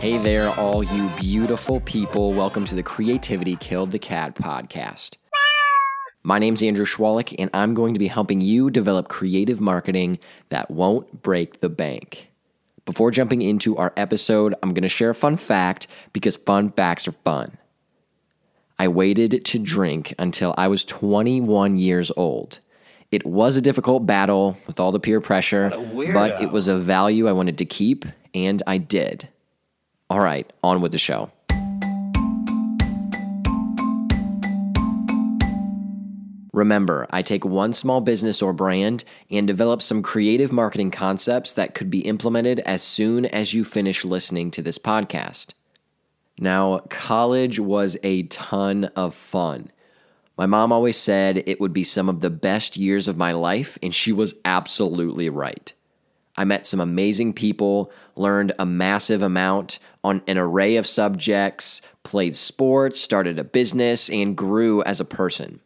Hey there, all you beautiful people. Welcome to the Creativity Killed the Cat podcast. My name's Andrew Schwalik, and I'm going to be helping you develop creative marketing that won't break the bank. Before jumping into our episode, I'm going to share a fun fact because fun facts are fun. I waited to drink until I was 21 years old. It was a difficult battle with all the peer pressure, but it was a value I wanted to keep, and I did. All right, on with the show. Remember, I take one small business or brand and develop some creative marketing concepts that could be implemented as soon as you finish listening to this podcast. Now, college was a ton of fun. My mom always said it would be some of the best years of my life, and she was absolutely right. I met some amazing people, learned a massive amount on an array of subjects, played sports, started a business, and grew as a person.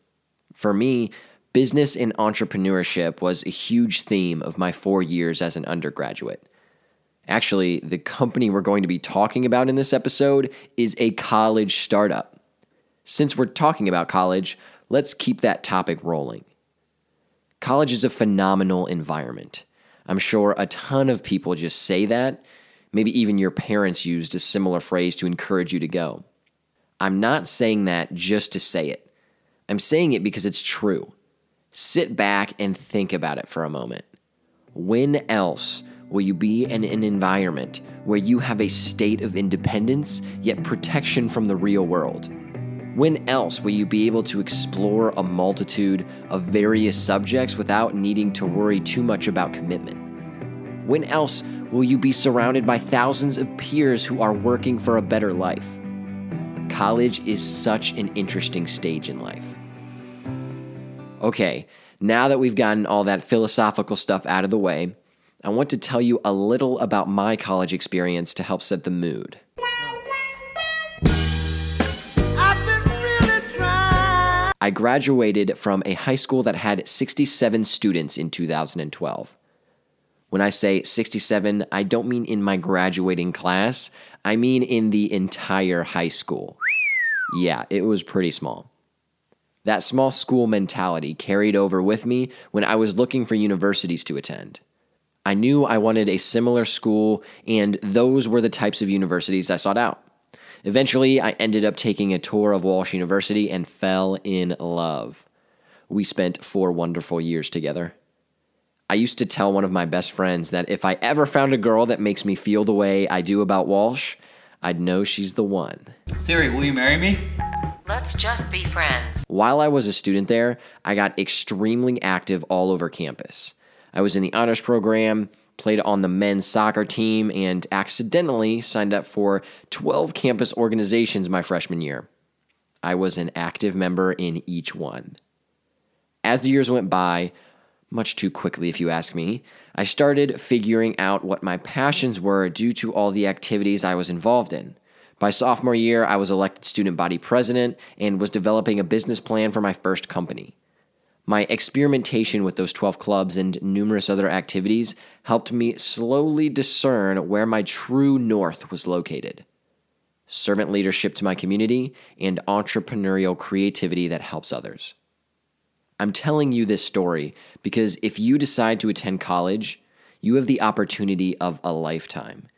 For me, business and entrepreneurship was a huge theme of my four years as an undergraduate. Actually, the company we're going to be talking about in this episode is a college startup. Since we're talking about college, let's keep that topic rolling. College is a phenomenal environment. I'm sure a ton of people just say that. Maybe even your parents used a similar phrase to encourage you to go. I'm not saying that just to say it. I'm saying it because it's true. Sit back and think about it for a moment. When else will you be in an environment where you have a state of independence yet protection from the real world? When else will you be able to explore a multitude of various subjects without needing to worry too much about commitment? When else will you be surrounded by thousands of peers who are working for a better life? College is such an interesting stage in life. Okay, now that we've gotten all that philosophical stuff out of the way, I want to tell you a little about my college experience to help set the mood. I graduated from a high school that had 67 students in 2012. When I say 67, I don't mean in my graduating class, I mean in the entire high school. Yeah, it was pretty small. That small school mentality carried over with me when I was looking for universities to attend. I knew I wanted a similar school, and those were the types of universities I sought out. Eventually, I ended up taking a tour of Walsh University and fell in love. We spent four wonderful years together. I used to tell one of my best friends that if I ever found a girl that makes me feel the way I do about Walsh, I'd know she's the one. Siri, will you marry me? Let's just be friends. While I was a student there, I got extremely active all over campus. I was in the honors program, played on the men's soccer team, and accidentally signed up for 12 campus organizations my freshman year. I was an active member in each one. As the years went by, much too quickly if you ask me, I started figuring out what my passions were due to all the activities I was involved in. By sophomore year, I was elected student body president and was developing a business plan for my first company. My experimentation with those 12 clubs and numerous other activities helped me slowly discern where my true north was located servant leadership to my community and entrepreneurial creativity that helps others. I'm telling you this story because if you decide to attend college, you have the opportunity of a lifetime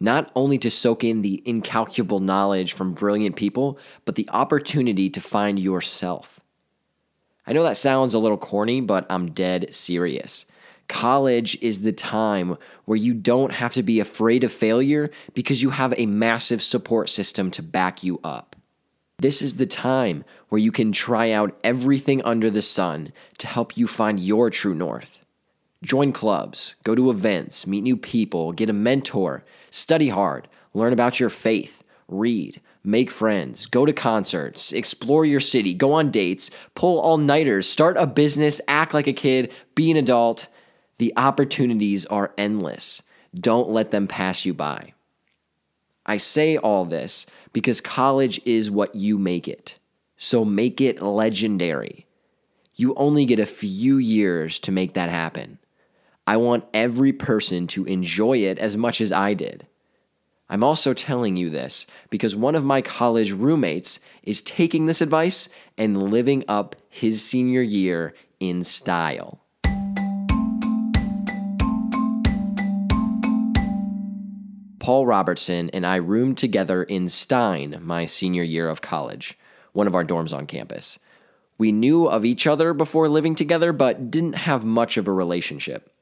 not only to soak in the incalculable knowledge from brilliant people, but the opportunity to find yourself. I know that sounds a little corny, but I'm dead serious. College is the time where you don't have to be afraid of failure because you have a massive support system to back you up. This is the time where you can try out everything under the sun to help you find your true north. Join clubs, go to events, meet new people, get a mentor, study hard, learn about your faith, read, make friends, go to concerts, explore your city, go on dates, pull all nighters, start a business, act like a kid, be an adult. The opportunities are endless. Don't let them pass you by. I say all this because college is what you make it. So make it legendary. You only get a few years to make that happen. I want every person to enjoy it as much as I did. I'm also telling you this because one of my college roommates is taking this advice and living up his senior year in style. Paul Robertson and I roomed together in Stein my senior year of college, one of our dorms on campus. We knew of each other before living together, but didn't have much of a relationship.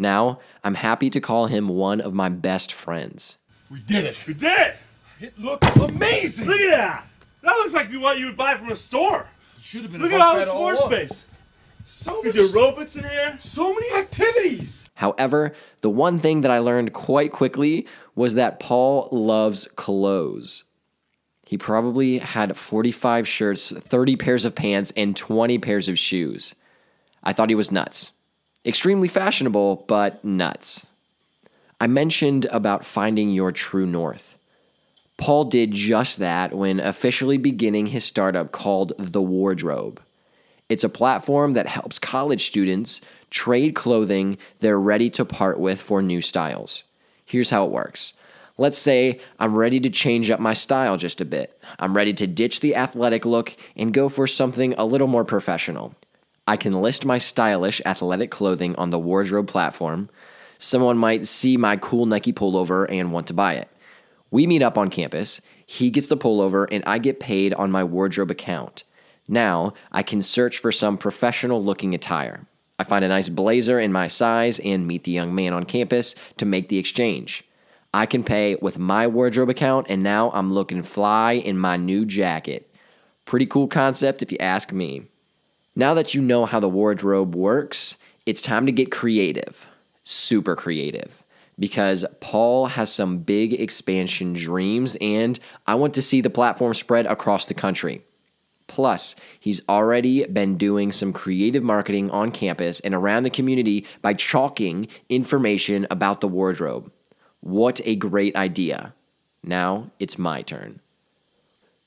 Now, I'm happy to call him one of my best friends. We did it. We did it! It looked amazing. Look at that! That looks like what you would buy from a store. Should have been. Look a at all the buffet sports over. space. So We much. do aerobics in here. so many activities. However, the one thing that I learned quite quickly was that Paul loves clothes. He probably had 45 shirts, 30 pairs of pants, and 20 pairs of shoes. I thought he was nuts. Extremely fashionable, but nuts. I mentioned about finding your true north. Paul did just that when officially beginning his startup called The Wardrobe. It's a platform that helps college students trade clothing they're ready to part with for new styles. Here's how it works. Let's say I'm ready to change up my style just a bit. I'm ready to ditch the athletic look and go for something a little more professional. I can list my stylish athletic clothing on the wardrobe platform. Someone might see my cool Nike pullover and want to buy it. We meet up on campus. He gets the pullover, and I get paid on my wardrobe account. Now I can search for some professional looking attire. I find a nice blazer in my size and meet the young man on campus to make the exchange. I can pay with my wardrobe account, and now I'm looking fly in my new jacket. Pretty cool concept if you ask me. Now that you know how the wardrobe works, it's time to get creative. Super creative. Because Paul has some big expansion dreams, and I want to see the platform spread across the country. Plus, he's already been doing some creative marketing on campus and around the community by chalking information about the wardrobe. What a great idea. Now it's my turn.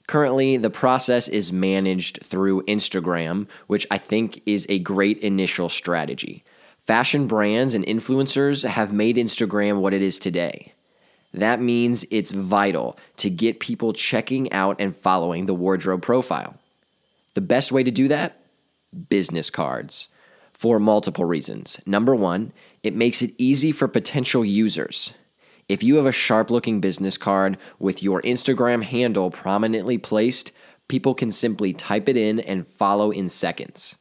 Currently, the process is managed through Instagram, which I think is a great initial strategy. Fashion brands and influencers have made Instagram what it is today. That means it's vital to get people checking out and following the wardrobe profile. The best way to do that? Business cards. For multiple reasons. Number one, it makes it easy for potential users. If you have a sharp looking business card with your Instagram handle prominently placed, people can simply type it in and follow in seconds.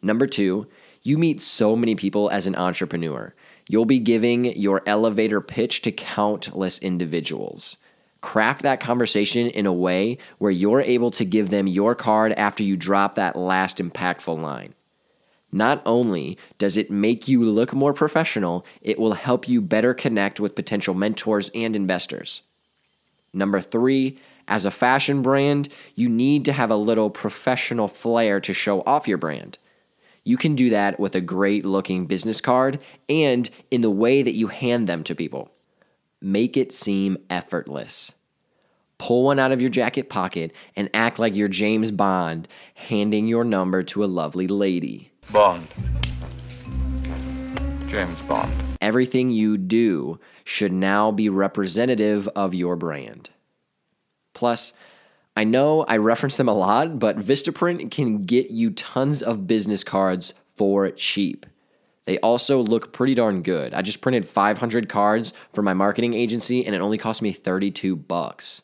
Number two, you meet so many people as an entrepreneur. You'll be giving your elevator pitch to countless individuals. Craft that conversation in a way where you're able to give them your card after you drop that last impactful line. Not only does it make you look more professional, it will help you better connect with potential mentors and investors. Number three, as a fashion brand, you need to have a little professional flair to show off your brand. You can do that with a great looking business card and in the way that you hand them to people. Make it seem effortless. Pull one out of your jacket pocket and act like you're James Bond, handing your number to a lovely lady. Bond. James Bond. Everything you do should now be representative of your brand. Plus, I know I reference them a lot, but Vistaprint can get you tons of business cards for cheap. They also look pretty darn good. I just printed 500 cards for my marketing agency and it only cost me 32 bucks.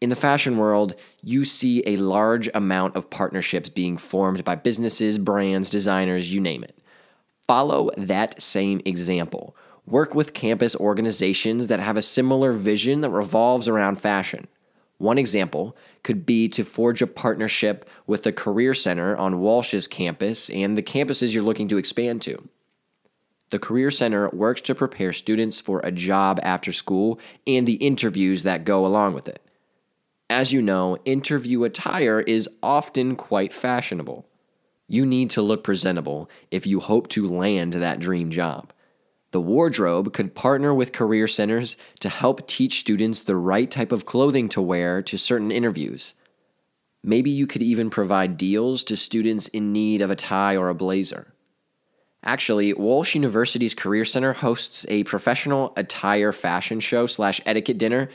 In the fashion world, you see a large amount of partnerships being formed by businesses, brands, designers, you name it. Follow that same example. Work with campus organizations that have a similar vision that revolves around fashion. One example could be to forge a partnership with the Career Center on Walsh's campus and the campuses you're looking to expand to. The Career Center works to prepare students for a job after school and the interviews that go along with it. As you know, interview attire is often quite fashionable. You need to look presentable if you hope to land that dream job. The wardrobe could partner with career centers to help teach students the right type of clothing to wear to certain interviews. Maybe you could even provide deals to students in need of a tie or a blazer. Actually, Walsh University's Career Center hosts a professional attire fashion show slash etiquette dinner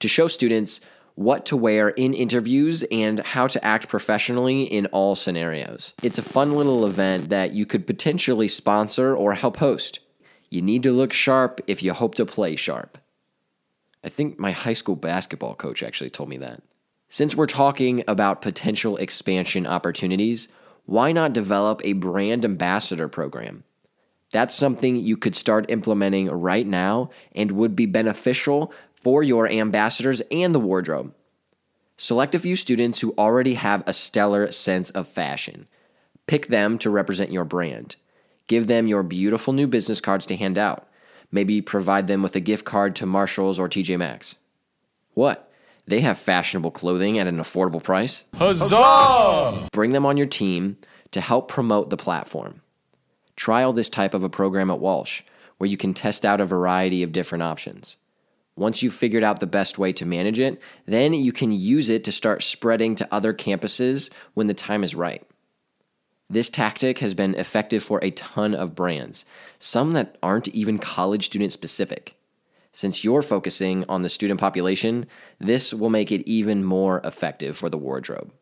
to show students what to wear in interviews and how to act professionally in all scenarios. It's a fun little event that you could potentially sponsor or help host. You need to look sharp if you hope to play sharp. I think my high school basketball coach actually told me that. Since we're talking about potential expansion opportunities, why not develop a brand ambassador program? That's something you could start implementing right now and would be beneficial for your ambassadors and the wardrobe. Select a few students who already have a stellar sense of fashion. Pick them to represent your brand. Give them your beautiful new business cards to hand out. Maybe provide them with a gift card to Marshalls or TJ Maxx. What? They have fashionable clothing at an affordable price? Huzzah! Bring them on your team to help promote the platform. Trial this type of a program at Walsh, where you can test out a variety of different options. Once you've figured out the best way to manage it, then you can use it to start spreading to other campuses when the time is right. This tactic has been effective for a ton of brands, some that aren't even college student specific. Since you're focusing on the student population, this will make it even more effective for the wardrobe.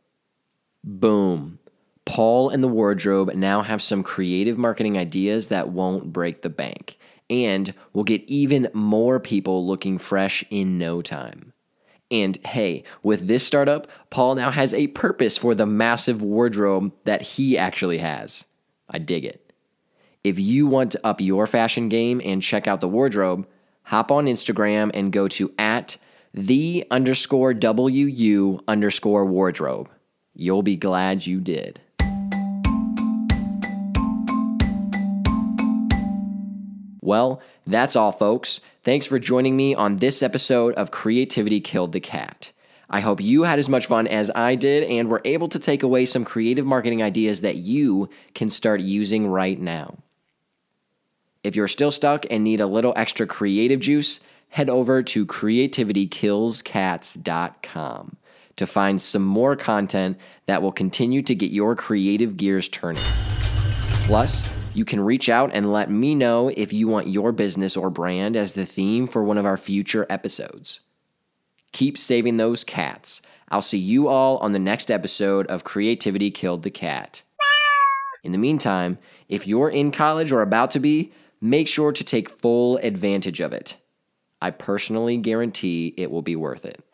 Boom. Paul and the wardrobe now have some creative marketing ideas that won't break the bank and we'll get even more people looking fresh in no time. And hey, with this startup, Paul now has a purpose for the massive wardrobe that he actually has. I dig it. If you want to up your fashion game and check out the wardrobe, hop on Instagram and go to at the underscore WU underscore wardrobe. You'll be glad you did. Well, that's all, folks. Thanks for joining me on this episode of Creativity Killed the Cat. I hope you had as much fun as I did and were able to take away some creative marketing ideas that you can start using right now. If you're still stuck and need a little extra creative juice, head over to creativitykillscats.com to find some more content that will continue to get your creative gears turning. Plus, you can reach out and let me know if you want your business or brand as the theme for one of our future episodes. Keep saving those cats. I'll see you all on the next episode of Creativity Killed the Cat. In the meantime, if you're in college or about to be, make sure to take full advantage of it. I personally guarantee it will be worth it.